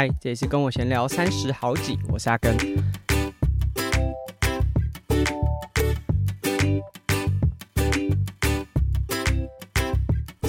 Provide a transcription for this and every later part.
嗨，这里是跟我闲聊三十好几，我是阿根。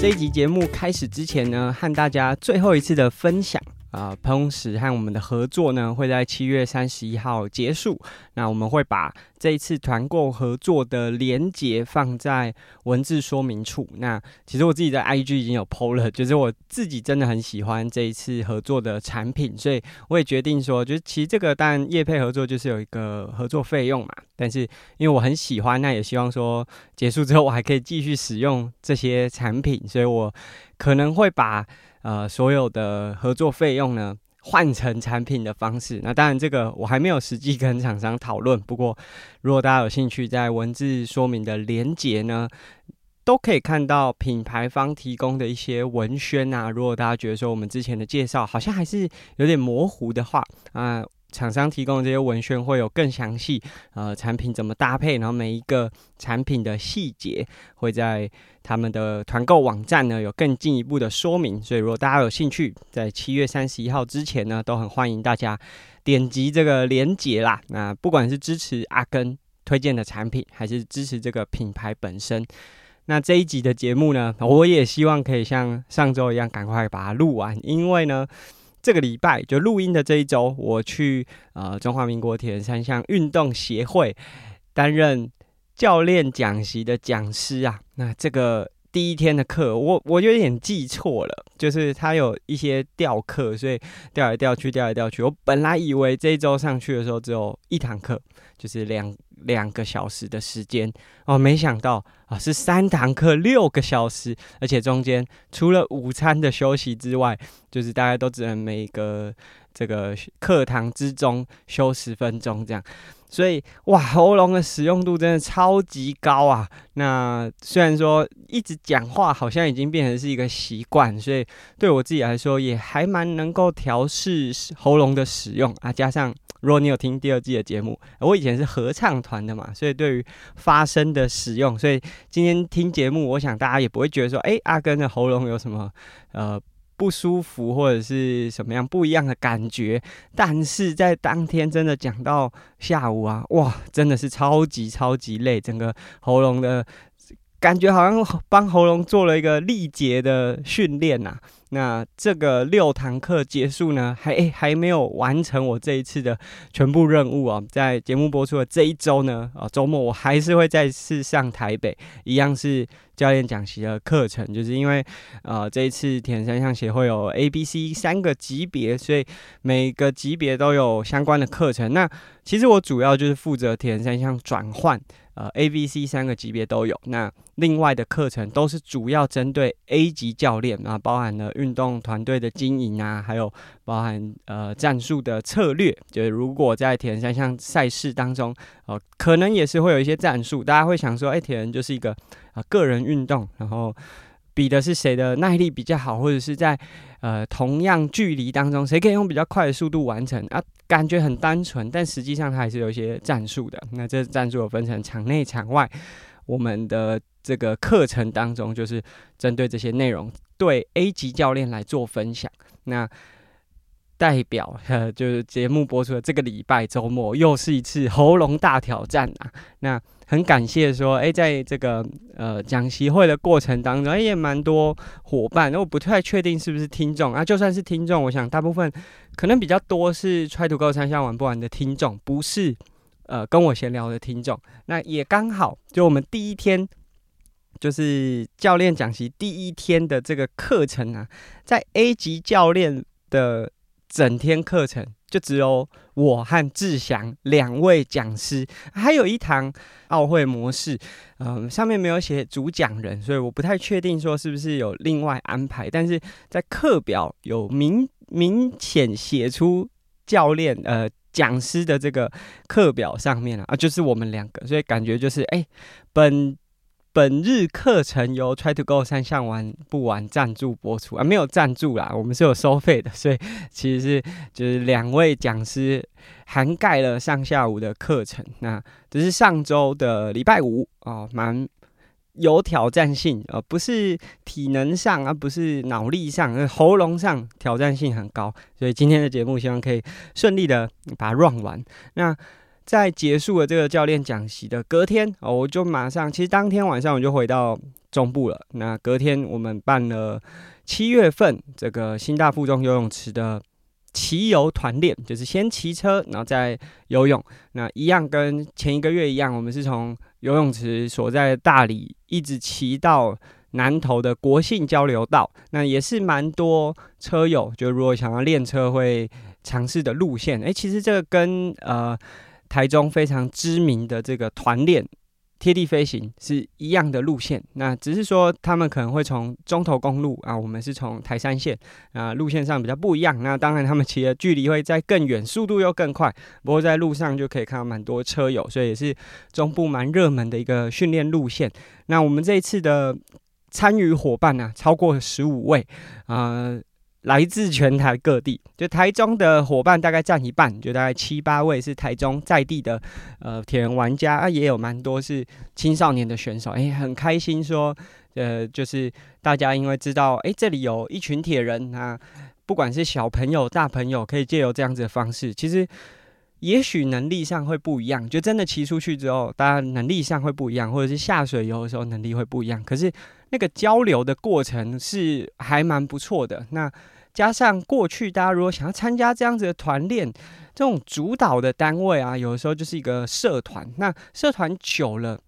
这一集节目开始之前呢，和大家最后一次的分享。啊，喷石和我们的合作呢，会在七月三十一号结束。那我们会把这一次团购合作的连结放在文字说明处。那其实我自己在 IG 已经有 PO 了，就是我自己真的很喜欢这一次合作的产品，所以我也决定说，就是其实这个当然业配合作就是有一个合作费用嘛。但是因为我很喜欢，那也希望说结束之后我还可以继续使用这些产品，所以我可能会把。呃，所有的合作费用呢，换成产品的方式。那当然，这个我还没有实际跟厂商讨论。不过，如果大家有兴趣，在文字说明的连接呢，都可以看到品牌方提供的一些文宣啊。如果大家觉得说我们之前的介绍好像还是有点模糊的话，啊、呃。厂商提供的这些文宣会有更详细，呃，产品怎么搭配，然后每一个产品的细节会在他们的团购网站呢有更进一步的说明。所以如果大家有兴趣，在七月三十一号之前呢，都很欢迎大家点击这个链接啦。那不管是支持阿根推荐的产品，还是支持这个品牌本身，那这一集的节目呢，我也希望可以像上周一样赶快把它录完，因为呢。这个礼拜就录音的这一周，我去呃中华民国铁人三项运动协会担任教练讲习的讲师啊。那这个第一天的课，我我有点记错了，就是他有一些调课，所以调来调去，调来调去。我本来以为这一周上去的时候只有一堂课，就是两。两个小时的时间哦，没想到啊是三堂课六个小时，而且中间除了午餐的休息之外，就是大家都只能每个这个课堂之中休十分钟这样，所以哇，喉咙的使用度真的超级高啊！那虽然说一直讲话好像已经变成是一个习惯，所以对我自己来说也还蛮能够调试喉咙的使用啊，加上。如果你有听第二季的节目，我以前是合唱团的嘛，所以对于发声的使用，所以今天听节目，我想大家也不会觉得说，哎，阿根的喉咙有什么呃不舒服或者是什么样不一样的感觉。但是在当天真的讲到下午啊，哇，真的是超级超级累，整个喉咙的感觉好像帮喉咙做了一个力竭的训练呐。那这个六堂课结束呢，还、欸、还没有完成我这一次的全部任务啊！在节目播出的这一周呢，啊周末我还是会再次上台北，一样是教练讲习的课程，就是因为呃这一次铁人三项协会有 A、B、C 三个级别，所以每个级别都有相关的课程。那其实我主要就是负责铁人三项转换。呃，A、B、C 三个级别都有。那另外的课程都是主要针对 A 级教练，啊包含了运动团队的经营啊，还有包含呃战术的策略。就是如果在铁人三项赛事当中，呃，可能也是会有一些战术。大家会想说，哎，铁人就是一个啊、呃、个人运动，然后比的是谁的耐力比较好，或者是在呃同样距离当中，谁可以用比较快的速度完成啊。感觉很单纯，但实际上它还是有一些战术的。那这战术有分成场内、场外。我们的这个课程当中，就是针对这些内容，对 A 级教练来做分享。那代表呃，就是节目播出的这个礼拜周末，又是一次喉咙大挑战啊。那很感谢说，哎，在这个呃讲习会的过程当中，哎，也蛮多伙伴。我不太确定是不是听众啊，就算是听众，我想大部分可能比较多是 Try to Go 三项玩不完的听众，不是呃跟我闲聊的听众。那也刚好，就我们第一天就是教练讲习第一天的这个课程啊，在 A 级教练的整天课程。就只有我和志祥两位讲师，还有一堂奥会模式，嗯，上面没有写主讲人，所以我不太确定说是不是有另外安排。但是在课表有明明显写出教练呃讲师的这个课表上面啊，就是我们两个，所以感觉就是哎、本。本日课程由 Try to Go 三项玩不完赞助播出啊，没有赞助啦，我们是有收费的，所以其实是就是两位讲师涵盖了上下午的课程。那只是上周的礼拜五哦，蛮有挑战性，而不是体能上，而不是脑力上，喉咙上挑战性很高。所以今天的节目希望可以顺利的把它 run 完。那在结束了这个教练讲习的隔天，哦，我就马上，其实当天晚上我就回到中部了。那隔天我们办了七月份这个新大附中游泳池的骑游团练，就是先骑车，然后再游泳。那一样跟前一个月一样，我们是从游泳池所在的大理一直骑到南投的国信交流道。那也是蛮多车友，就如果想要练车会尝试的路线。诶，其实这个跟呃。台中非常知名的这个团练贴地飞行是一样的路线，那只是说他们可能会从中投公路啊，我们是从台三线啊，路线上比较不一样。那当然他们骑的距离会在更远，速度又更快。不过在路上就可以看到蛮多车友，所以也是中部蛮热门的一个训练路线。那我们这一次的参与伙伴呢、啊，超过十五位啊。来自全台各地，就台中的伙伴大概占一半，就大概七八位是台中在地的呃铁人玩家啊，也有蛮多是青少年的选手，哎，很开心说，呃，就是大家因为知道，哎，这里有一群铁人啊，不管是小朋友、大朋友，可以借由这样子的方式，其实也许能力上会不一样，就真的骑出去之后，当然能力上会不一样，或者是下水游的时候能力会不一样，可是那个交流的过程是还蛮不错的，那。加上过去，大家如果想要参加这样子的团练，这种主导的单位啊，有的时候就是一个社团。那社团久了。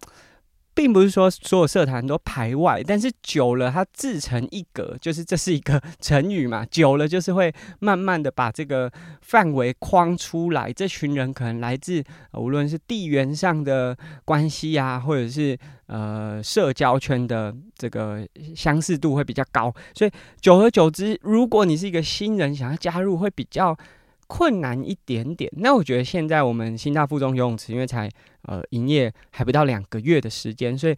并不是说所有社团都排外，但是久了它自成一格，就是这是一个成语嘛。久了就是会慢慢的把这个范围框出来。这群人可能来自无论是地缘上的关系啊，或者是呃社交圈的这个相似度会比较高，所以久而久之，如果你是一个新人想要加入，会比较。困难一点点，那我觉得现在我们新大附中游泳池，因为才呃营业还不到两个月的时间，所以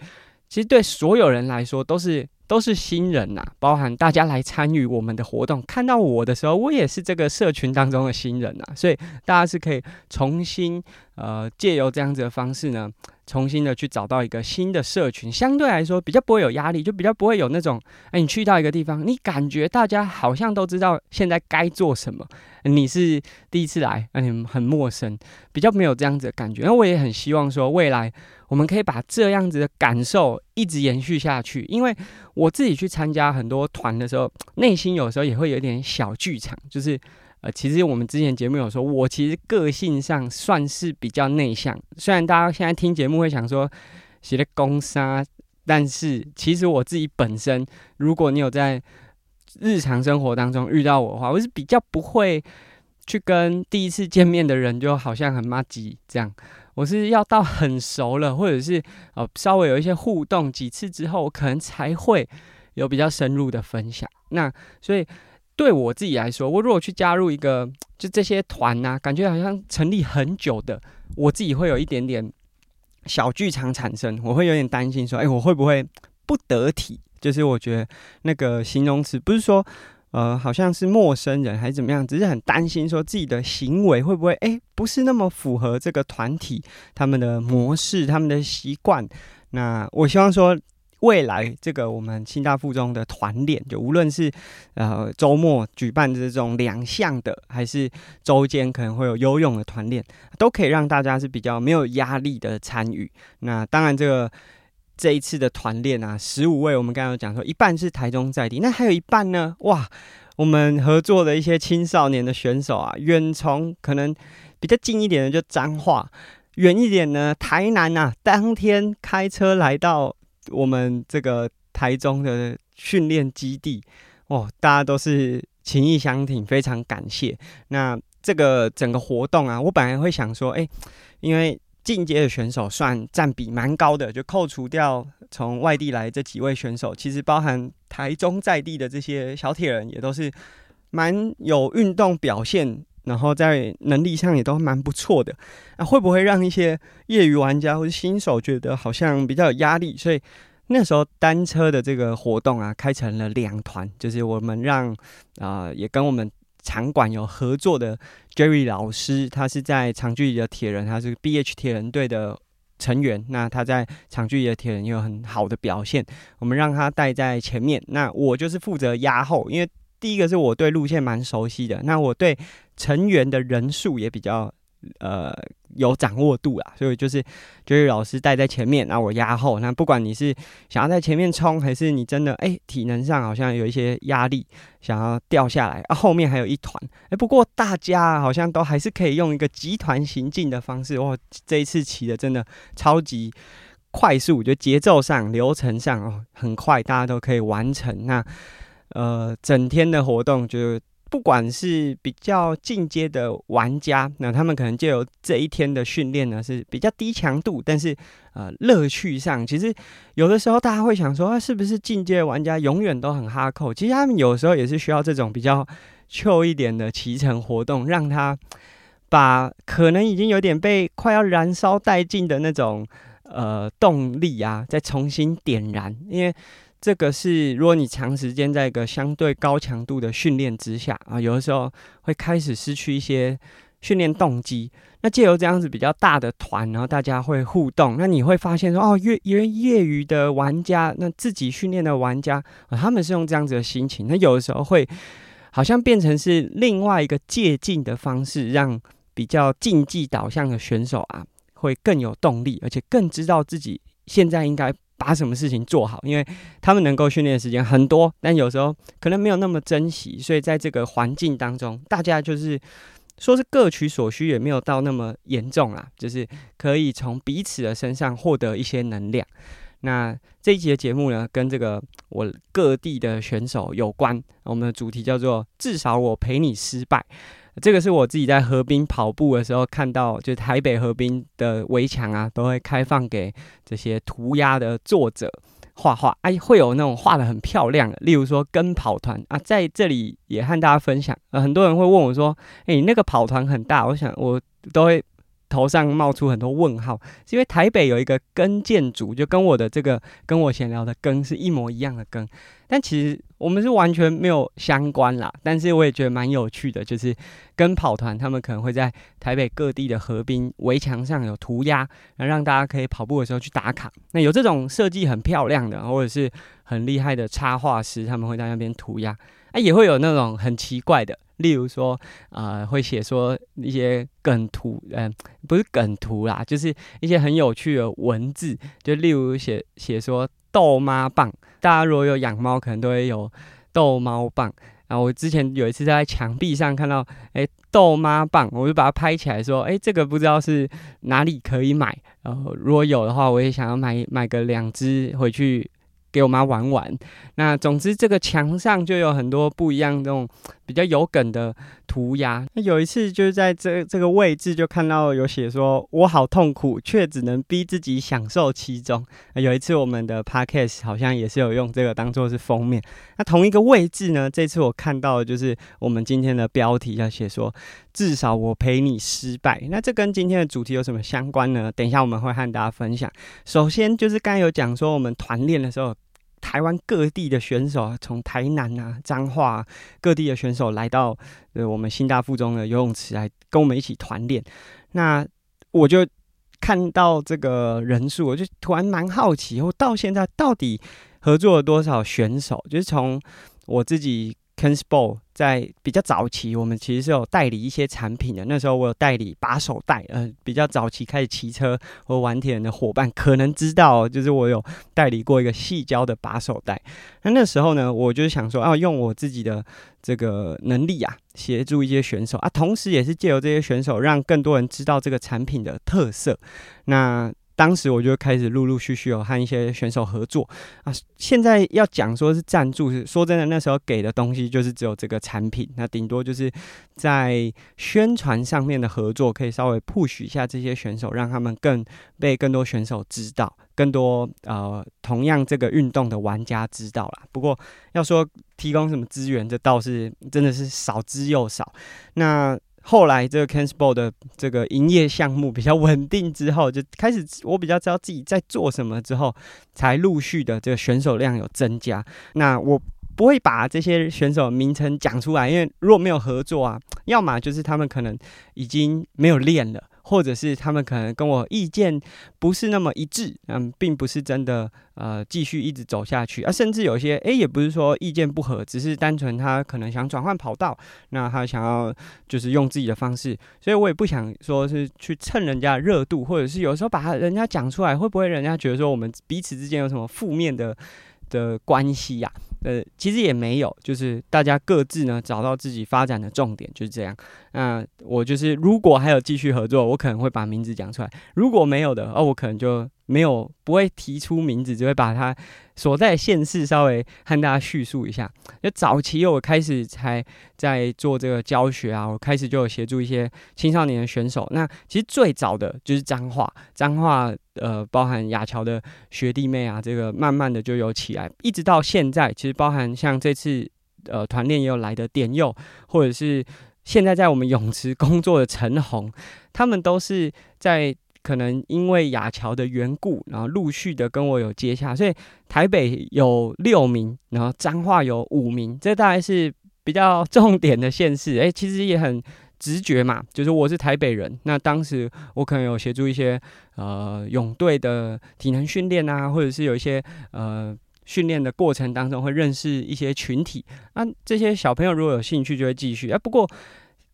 其实对所有人来说都是都是新人呐，包含大家来参与我们的活动，看到我的时候，我也是这个社群当中的新人呐，所以大家是可以重新呃借由这样子的方式呢。重新的去找到一个新的社群，相对来说比较不会有压力，就比较不会有那种，哎，你去到一个地方，你感觉大家好像都知道现在该做什么，你是第一次来，那你们很陌生，比较没有这样子的感觉。那我也很希望说，未来我们可以把这样子的感受一直延续下去，因为我自己去参加很多团的时候，内心有时候也会有点小剧场，就是。呃，其实我们之前节目有说，我其实个性上算是比较内向。虽然大家现在听节目会想说写的攻杀，但是其实我自己本身，如果你有在日常生活当中遇到我的话，我是比较不会去跟第一次见面的人就好像很麻吉这样。我是要到很熟了，或者是呃稍微有一些互动几次之后，我可能才会有比较深入的分享。那所以。对我自己来说，我如果去加入一个就这些团呐、感觉好像成立很久的，我自己会有一点点小剧场产生，我会有点担心说，哎，我会不会不得体？就是我觉得那个形容词不是说，呃，好像是陌生人还是怎么样，只是很担心说自己的行为会不会，哎，不是那么符合这个团体他们的模式、他们的习惯。那我希望说。未来这个我们清大附中的团练，就无论是呃周末举办这种两项的，还是周间可能会有游泳的团练，都可以让大家是比较没有压力的参与。那当然，这个这一次的团练啊，十五位，我们刚刚有讲说一半是台中在地，那还有一半呢，哇，我们合作的一些青少年的选手啊，远从可能比较近一点的就彰化，远一点呢台南啊，当天开车来到。我们这个台中的训练基地，哦，大家都是情意相挺，非常感谢。那这个整个活动啊，我本来会想说，哎，因为进阶的选手算占比蛮高的，就扣除掉从外地来这几位选手，其实包含台中在地的这些小铁人，也都是蛮有运动表现。然后在能力上也都蛮不错的，那、啊、会不会让一些业余玩家或者新手觉得好像比较有压力？所以那时候单车的这个活动啊，开成了两团，就是我们让啊、也跟我们场馆有合作的 Jerry 老师，他是在长距离的铁人，他是 BH 铁人队的成员，那他在长距离的铁人有很好的表现，我们让他带在前面，那我就是负责压后，因为第一个是我对路线蛮熟悉的，那我对成员的人数也比较。呃，有掌握度啦，所以就是就是老师带在前面，然后我压后。那不管你是想要在前面冲，还是你真的哎、体能上好像有一些压力，想要掉下来啊，后面还有一团哎。不过大家好像都还是可以用一个集团行进的方式。哇，这一次骑的真的超级快速，就节奏上、流程上哦很快，大家都可以完成。那呃，整天的活动就是。不管是比较进阶的玩家，那他们可能就有这一天的训练呢，是比较低强度，但是呃乐趣上，其实有的时候大家会想说，啊，是不是进阶玩家永远都很哈扣？其实他们有时候也是需要这种比较 chill 一点的骑乘活动，让他把可能已经有点被快要燃烧殆尽的那种呃动力啊，再重新点燃，因为。这个是，如果你长时间在一个相对高强度的训练之下啊，有的时候会开始失去一些训练动机。那借由这样子比较大的团，然后大家会互动，那你会发现说，哦，业因为业余的玩家，那自己训练的玩家，他们是用这样子的心情。那有的时候会好像变成是另外一个借镜的方式，让比较竞技导向的选手啊，会更有动力，而且更知道自己现在应该。把什么事情做好，因为他们能够训练的时间很多，但有时候可能没有那么珍惜，所以在这个环境当中，大家就是说是各取所需，也没有到那么严重啦，就是可以从彼此的身上获得一些能量。那这一集的节目呢，跟这个我各地的选手有关，我们的主题叫做“至少我陪你失败”。这个是我自己在河滨跑步的时候看到，就台北河滨的围墙啊，都会开放给这些涂鸦的作者画画，哎，会有那种画得很漂亮的，例如说跟跑团啊，在这里也和大家分享。呃，很多人会问我说：“哎，那个跑团很大。”我想我都会。头上冒出很多问号，是因为台北有一个更建筑，就跟我的这个跟我闲聊的更是一模一样的更，但其实我们是完全没有相关啦。但是我也觉得蛮有趣的，就是跟跑团他们可能会在台北各地的河滨围墙上有涂鸦，然后让大家可以跑步的时候去打卡。那有这种设计很漂亮的，或者是很厉害的插画师，他们会在那边涂鸦。啊，也会有那种很奇怪的。例如说，呃，会写说一些梗图，嗯、不是梗图啦，就是一些很有趣的文字，就例如写写说逗猫棒，大家如果有养猫，可能都会有逗猫棒。然后我之前有一次在墙壁上看到，哎，逗猫棒，我就把它拍起来说，哎，这个不知道是哪里可以买，然后如果有的话，我也想要买买个两只回去。给我妈玩玩。那总之，这个墙上就有很多不一样那种 比较有梗的涂鸦。那有一次就是在这这个位置就看到有写说：“我好痛苦，却只能逼自己享受其中。”有一次我们的 podcast 好像也是有用这个当做是封面。那同一个位置呢，这次我看到的就是我们今天的标题要写说：“至少我陪你失败。”那这跟今天的主题有什么相关呢？等一下我们会和大家分享。首先就是刚才有讲说我们团练的时候。台湾各地的选手，从台南啊、彰化，各地的选手来到呃我们新大附中的游泳池来跟我们一起团练。那我就看到这个人数，我就突然蛮好奇，我到现在到底合作了多少选手？就是从我自己。Kenspo 在比较早期，我们其实是有代理一些产品的。那时候我有代理把手袋，呃，比较早期开始骑车或玩铁人的伙伴可能知道，就是我有代理过一个细胶的把手袋。那那时候呢，我就是想说，啊，用我自己的这个能力啊，协助一些选手啊，同时也是借由这些选手，让更多人知道这个产品的特色。那当时我就开始陆陆续续有和一些选手合作啊。现在要讲说是赞助，是说真的，那时候给的东西就是只有这个产品，那顶多就是在宣传上面的合作，可以稍微 push 一下这些选手，让他们更被更多选手知道，更多呃同样这个运动的玩家知道啦。不过要说提供什么资源，这倒是真的是少之又少。那。后来这个 Kenspo 的这个营业项目比较稳定之后，就开始我比较知道自己在做什么之后，才陆续的这个选手量有增加。那我不会把这些选手名称讲出来，因为如果没有合作啊，要么就是他们可能已经没有练了。或者是他们可能跟我意见不是那么一致，嗯，并不是真的呃继续一直走下去。啊，甚至有些诶，也不是说意见不合，只是单纯他可能想转换跑道，那他想要就是用自己的方式，所以我也不想说是去蹭人家热度，或者是有时候把人家讲出来，会不会人家觉得说我们彼此之间有什么负面的的关系呀、呃，其实也没有，就是大家各自呢找到自己发展的重点，就是这样。那我就是如果还有继续合作，我可能会把名字讲出来；如果没有的，哦，我可能就没有不会提出名字，只会把它所在县市稍微和大家叙述一下。就早期我开始才在做这个教学啊，我开始就有协助一些青少年的选手。那其实最早的就是彰化，彰化呃，包含亚乔的学弟妹啊，这个慢慢的就有起来，一直到现在，其实。包含像这次呃团练也有来的点佑，或者是现在在我们泳池工作的陈红，他们都是在可能因为亚侨的缘故，然后陆续的跟我有接洽，所以台北有六名，然后彰化有五名，这大概是比较 重点的县市。哎，其实也很直觉嘛，就是我是台北人，那当时我可能有协助一些呃泳队的体能训练啊，或者是有一些呃。训练的过程当中会认识一些群体，那这些小朋友如果有兴趣就会继续。啊，不过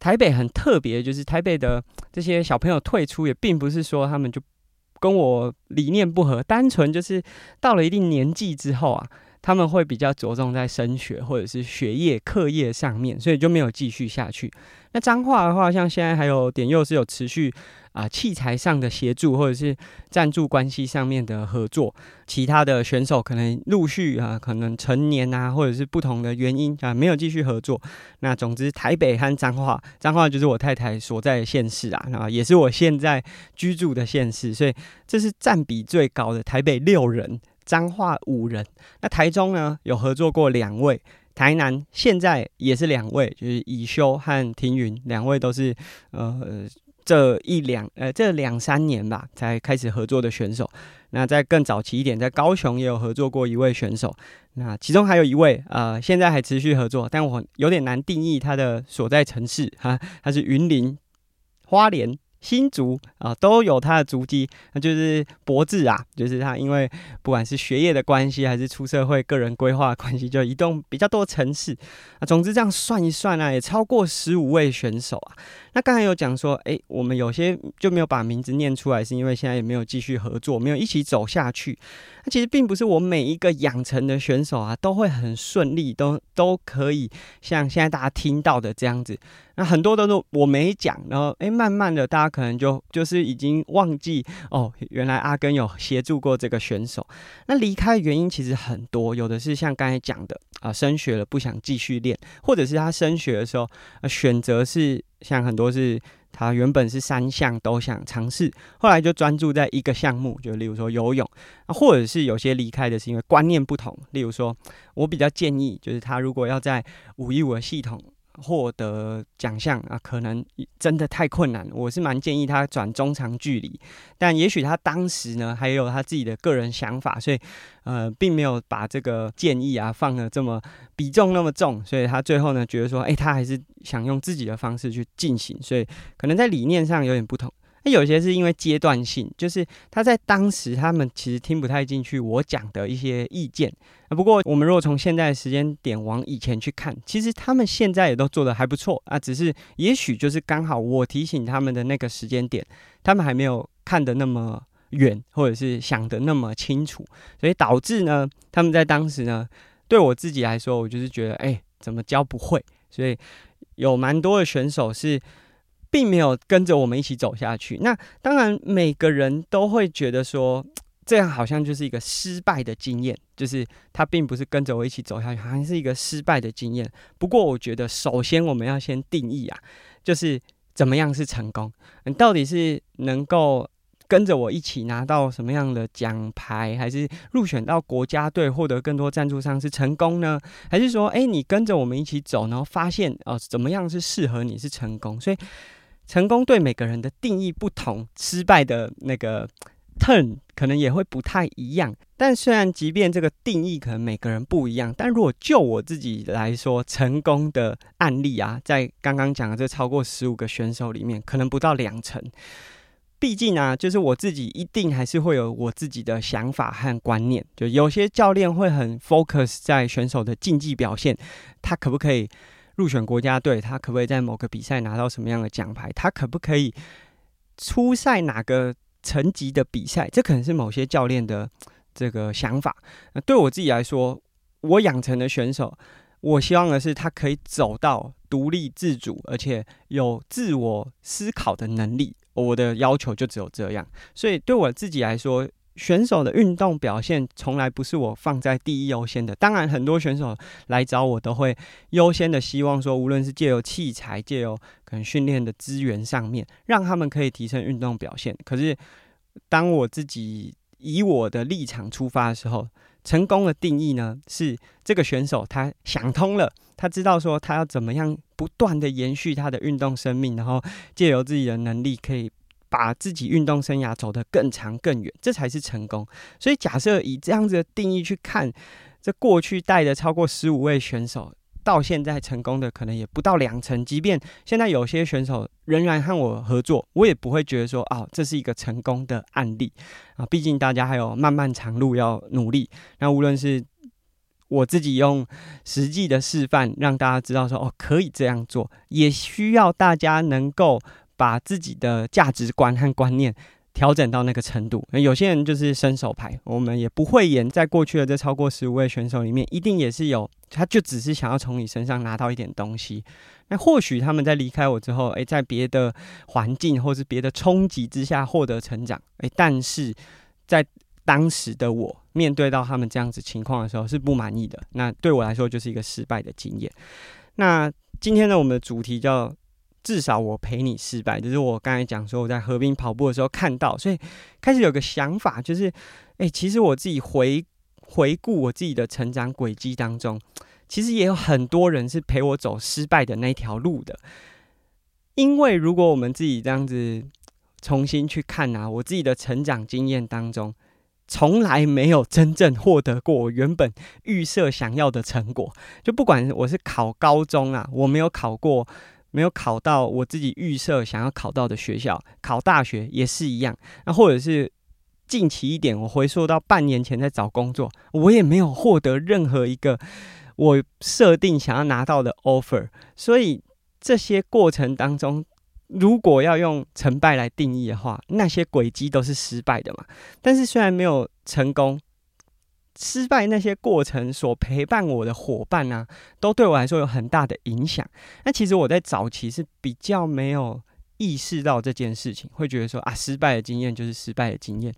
台北很特别，就是台北的这些小朋友退出也并不是说他们就跟我理念不合，单纯就是到了一定年纪之后啊，他们会比较着重在升学或者是学业课业上面，所以就没有继续下去。那彰化的话，像现在还有点又是有持续。啊，器材上的协助，或者是赞助关系上面的合作，其他的选手可能陆续啊，可能成年啊，或者是不同的原因啊，没有继续合作。那总之，台北和彰化，彰化就是我太太所在的县市啊，啊，也是我现在居住的县市，所以这是占比最高的。台北六人，彰化五人。那台中呢，有合作过两位，台南现在也是两位，就是以修和庭云，两位都是呃。这一两呃，这两三年吧，才开始合作的选手。那在更早期一点，在高雄也有合作过一位选手。那其中还有一位呃，现在还持续合作，但我有点难定义他的所在城市哈，他是云林花莲。新竹啊，都有他的足迹，那就是博智啊，就是他因为不管是学业的关系，还是出社会个人规划的关系，就移动比较多城市啊。总之这样算一算啊，也超过十五位选手啊。那刚才有讲说，哎，我们有些就没有把名字念出来，是因为现在也没有继续合作，没有一起走下去。那其实并不是我每一个养成的选手啊，都会很顺利，都都可以像现在大家听到的这样子。那很多都是我没讲，然后诶，慢慢的大家可能就就是已经忘记哦，原来阿根有协助过这个选手。那离开原因其实很多，有的是像刚才讲的啊、升学了不想继续练，或者是他升学的时候、呃、选择是像很多是他原本是三项都想尝试，后来就专注在一个项目，就例如说游泳啊，或者是有些离开的是因为观念不同，例如说我比较建议就是他如果要在五一五的系统。获得奖项啊，可能真的太困难。我是蛮建议他转中长距离，但也许他当时呢还有他自己的个人想法，所以呃，并没有把这个建议啊放的这么比重那么重。所以他最后呢觉得说，哎，他还是想用自己的方式去进行，所以可能在理念上有点不同。那有些是因为阶段性，就是他在当时他们其实听不太进去我讲的一些意见。不过我们如果从现在的时间点往以前去看，其实他们现在也都做得还不错啊。只是也许就是刚好我提醒他们的那个时间点，他们还没有看得那么远，或者是想得那么清楚，所以导致呢，他们在当时呢，对我自己来说，我就是觉得，哎，怎么教不会？所以有蛮多的选手是。并没有跟着我们一起走下去。那当然，每个人都会觉得说，这样好像就是一个失败的经验，就是他并不是跟着我一起走下去，好像是一个失败的经验。不过，我觉得首先我们要先定义啊，就是怎么样是成功？你到底是能够跟着我一起拿到什么样的奖牌，还是入选到国家队，获得更多赞助商是成功呢？还是说，诶，你跟着我们一起走，然后发现哦，怎么样是适合你是成功？所以。成功对每个人的定义不同，失败的那个 turn 可能也会不太一样。但虽然即便这个定义可能每个人不一样，但如果就我自己来说，成功的案例啊，在刚刚讲的这超过十五个选手里面，可能不到两成。毕竟啊，就是我自己一定还是会有我自己的想法和观念。就有些教练会很 focus 在选手的竞技表现，他可不可以入选国家队？他可不可以在某个比赛拿到什么样的奖牌？他可不可以出赛哪个层级的比赛？这可能是某些教练的这个想法。那对我自己来说，我养成的选手，我希望的是他可以走到独立自主，而且有自我思考的能力。我的要求就只有这样，所以对我自己来说，选手的运动表现从来不是我放在第一优先的。当然，很多选手来找我都会优先的希望说，无论是借由器材、借由可能训练的资源上面，让他们可以提升运动表现。可是，当我自己以我的立场出发的时候，成功的定义呢，是这个选手他想通了，他知道说他要怎么样不断的延续他的运动生命，然后借由自己的能力，可以把自己运动生涯走得更长更远，这才是成功。所以假设以这样子的定义去看，这过去带的超过十五位选手。到现在成功的可能也不到两成，即便现在有些选手仍然和我合作，我也不会觉得说哦，这是一个成功的案例啊。毕竟大家还有漫漫长路要努力。那无论是我自己用实际的示范让大家知道说哦，可以这样做，也需要大家能够把自己的价值观和观念。调整到那个程度，有些人就是伸手牌，我们也不会演。在过去的这超过十五位选手里面，一定也是有，他就只是想要从你身上拿到一点东西。那或许他们在离开我之后，诶，在别的环境或是别的冲击之下获得成长，诶，但是在当时的我面对到他们这样子情况的时候是不满意的。那对我来说就是一个失败的经验。那今天呢，我们的主题叫。至少我陪你失败，就是我刚才讲说我在河边跑步的时候看到，所以开始有个想法，就是，诶、其实我自己回回顾我自己的成长轨迹当中，其实也有很多人是陪我走失败的那条路的。因为如果我们自己这样子重新去看啊，我自己的成长经验当中，从来没有真正获得过我原本预设想要的成果。就不管我是考高中啊，我没有考过。没有考到我自己预设想要考到的学校，考大学也是一样。那或者是近期一点，我回溯到半年前在找工作，我也没有获得任何一个我设定想要拿到的 offer。所以这些过程当中，如果要用成败来定义的话，那些轨迹都是失败的嘛。但是虽然没有成功。失败那些过程所陪伴我的伙伴呢、啊，都对我来说有很大的影响。那其实我在早期是比较没有意识到这件事情，会觉得说啊，失败的经验就是失败的经验。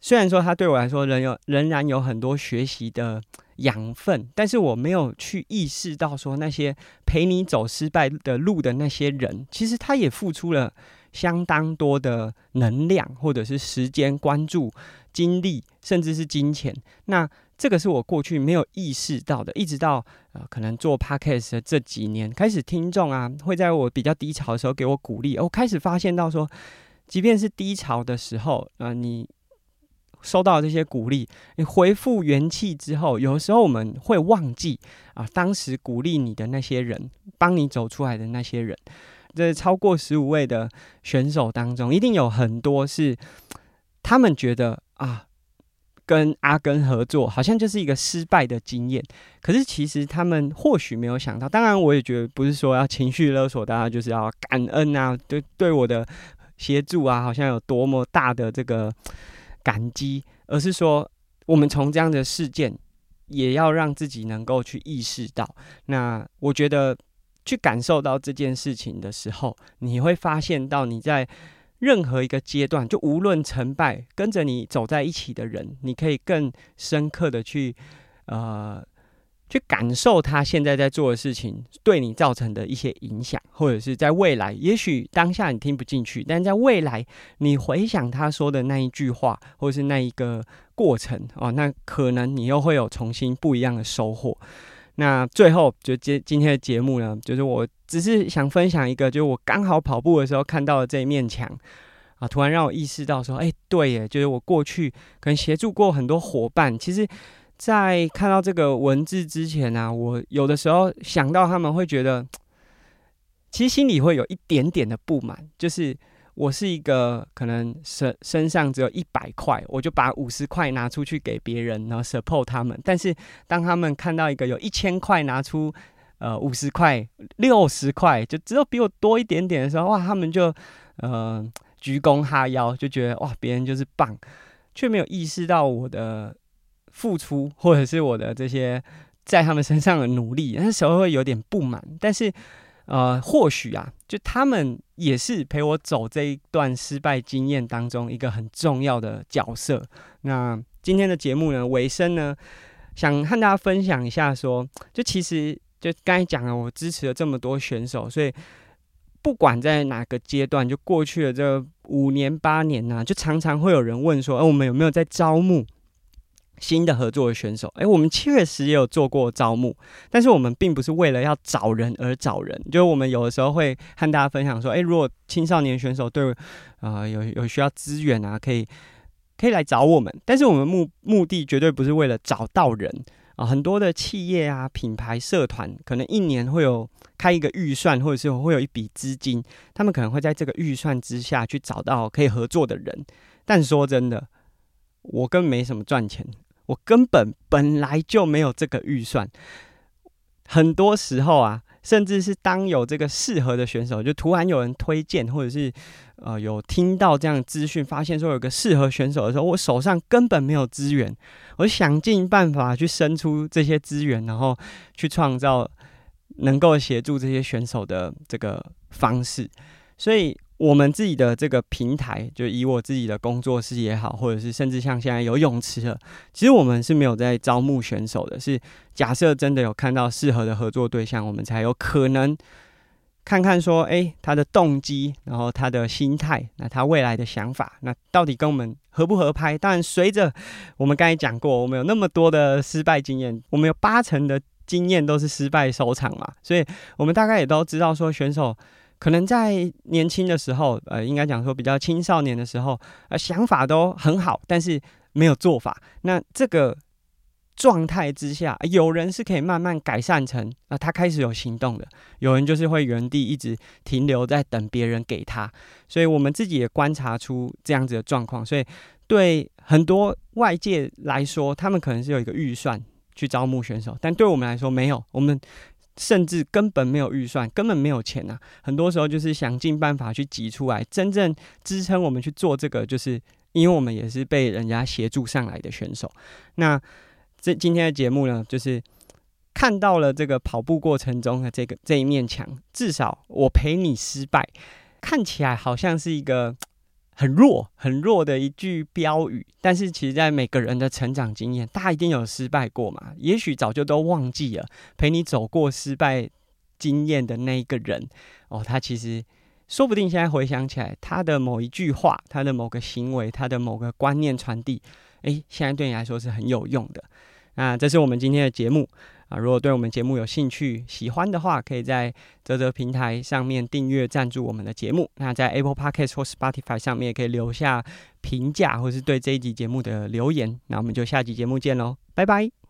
虽然说它对我来说仍有仍然有很多学习的养分，但是我没有去意识到说那些陪你走失败的路的那些人，其实他也付出了相当多的能量，或者是时间、关注。精力甚至是金钱，那这个是我过去没有意识到的。一直到呃，可能做 podcast 的这几年，开始听众啊会在我比较低潮的时候给我鼓励。我开始发现到说，即便是低潮的时候，呃，你收到这些鼓励，你恢复元气之后，有时候我们会忘记啊，当时鼓励你的那些人，帮你走出来的那些人。这超过十五位的选手当中，一定有很多是他们觉得。啊，跟阿根合作好像就是一个失败的经验。可是其实他们或许没有想到，当然我也觉得不是说要情绪勒索大家，就是要感恩啊，对对我的协助啊，好像有多么大的这个感激，而是说我们从这样的事件，也要让自己能够去意识到。那我觉得去感受到这件事情的时候，你会发现到你在。任何一个阶段，就无论成败，跟着你走在一起的人，你可以更深刻的去，呃，去感受他现在在做的事情对你造成的一些影响，或者是在未来，也许当下你听不进去，但在未来你回想他说的那一句话，或者是那一个过程，哦，那可能你又会有重新不一样的收获。那最后就今今天的节目呢，就是我只是想分享一个，就是我刚好跑步的时候看到的这一面墙。啊，突然让我意识到说，哎、对耶，就是我过去可能协助过很多伙伴，其实，在看到这个文字之前呢、啊，我有的时候想到他们会觉得，其实心里会有一点点的不满，就是我是一个可能身身上只有一百块，我就把五十块拿出去给别人，然后 support 他们。但是当他们看到一个有一千块拿出，呃，五十块、六十块，就只有比我多一点点的时候，哇，他们就呃鞠躬哈腰，就觉得哇，别人就是棒，却没有意识到我的付出或者是我的这些在他们身上的努力，那时候会有点不满，但是。呃，或许啊，就他们也是陪我走这一段失败经验当中一个很重要的角色。那今天的节目呢，尾声呢，想和大家分享一下说，就其实就刚才讲了，我支持了这么多选手，所以不管在哪个阶段，就过去了这五年八年呐、啊，就常常会有人问说，哎、我们有没有在招募？新的合作的选手，诶，我们确实也有做过招募，但是我们并不是为了要找人而找人，就是我们有的时候会和大家分享说，诶，如果青少年选手对，啊、呃，有有需要资源啊，可以可以来找我们，但是我们目目的绝对不是为了找到人。啊、很多的企业啊、品牌、社团，可能一年会有开一个预算，或者是会有一笔资金，他们可能会在这个预算之下去找到可以合作的人，但说真的，我根本没什么赚钱。我根本本来就没有这个预算，很多时候啊，甚至是当有这个适合的选手，就突然有人推荐，或者是呃有听到这样资讯，发现说有个适合选手的时候，我手上根本没有资源，我想尽办法去生出这些资源，然后去创造能够协助这些选手的这个方式，所以。我们自己的这个平台，就以我自己的工作室也好，或者是甚至像现在有泳池了，其实我们是没有在招募选手的。是假设真的有看到适合的合作对象，我们才有可能看看说，诶，他的动机，然后他的心态，那他未来的想法，那到底跟我们合不合拍？当然，随着我们刚才讲过，我们有那么多的失败经验，我们有八成的经验都是失败收场嘛，所以我们大概也都知道说选手。可能在年轻的时候，呃，应该讲说比较青少年的时候，呃，想法都很好，但是没有做法。那这个状态之下，有人是可以慢慢改善成，啊、他开始有行动的；有人就是会原地一直停留在等别人给他。所以我们自己也观察出这样子的状况。所以对很多外界来说，他们可能是有一个预算去招募选手，但对我们来说没有。我们。甚至根本没有预算，根本没有钱呐、啊。很多时候就是想尽办法去挤出来。真正支撑我们去做这个，就是因为我们也是被人家协助上来的选手。那这今天的节目呢，就是看到了这个跑步过程中的这个这一面墙。至少我陪你失败，看起来好像是一个。很弱、很弱的一句标语，但是其实，在每个人的成长经验，大家一定有失败过嘛？也许早就都忘记了，陪你走过失败经验的那一个人哦，他其实说不定现在回想起来，他的某一句话、他的某个行为、他的某个观念传递，诶，现在对你来说是很有用的。那这是我们今天的节目。啊，如果对我们节目有兴趣、喜欢的话，可以在泽泽平台上面订阅赞助我们的节目。那在 Apple Podcast 或 Spotify 上面也可以留下评价，或是对这一集节目的留言。那我们就下集节目见喽，拜拜。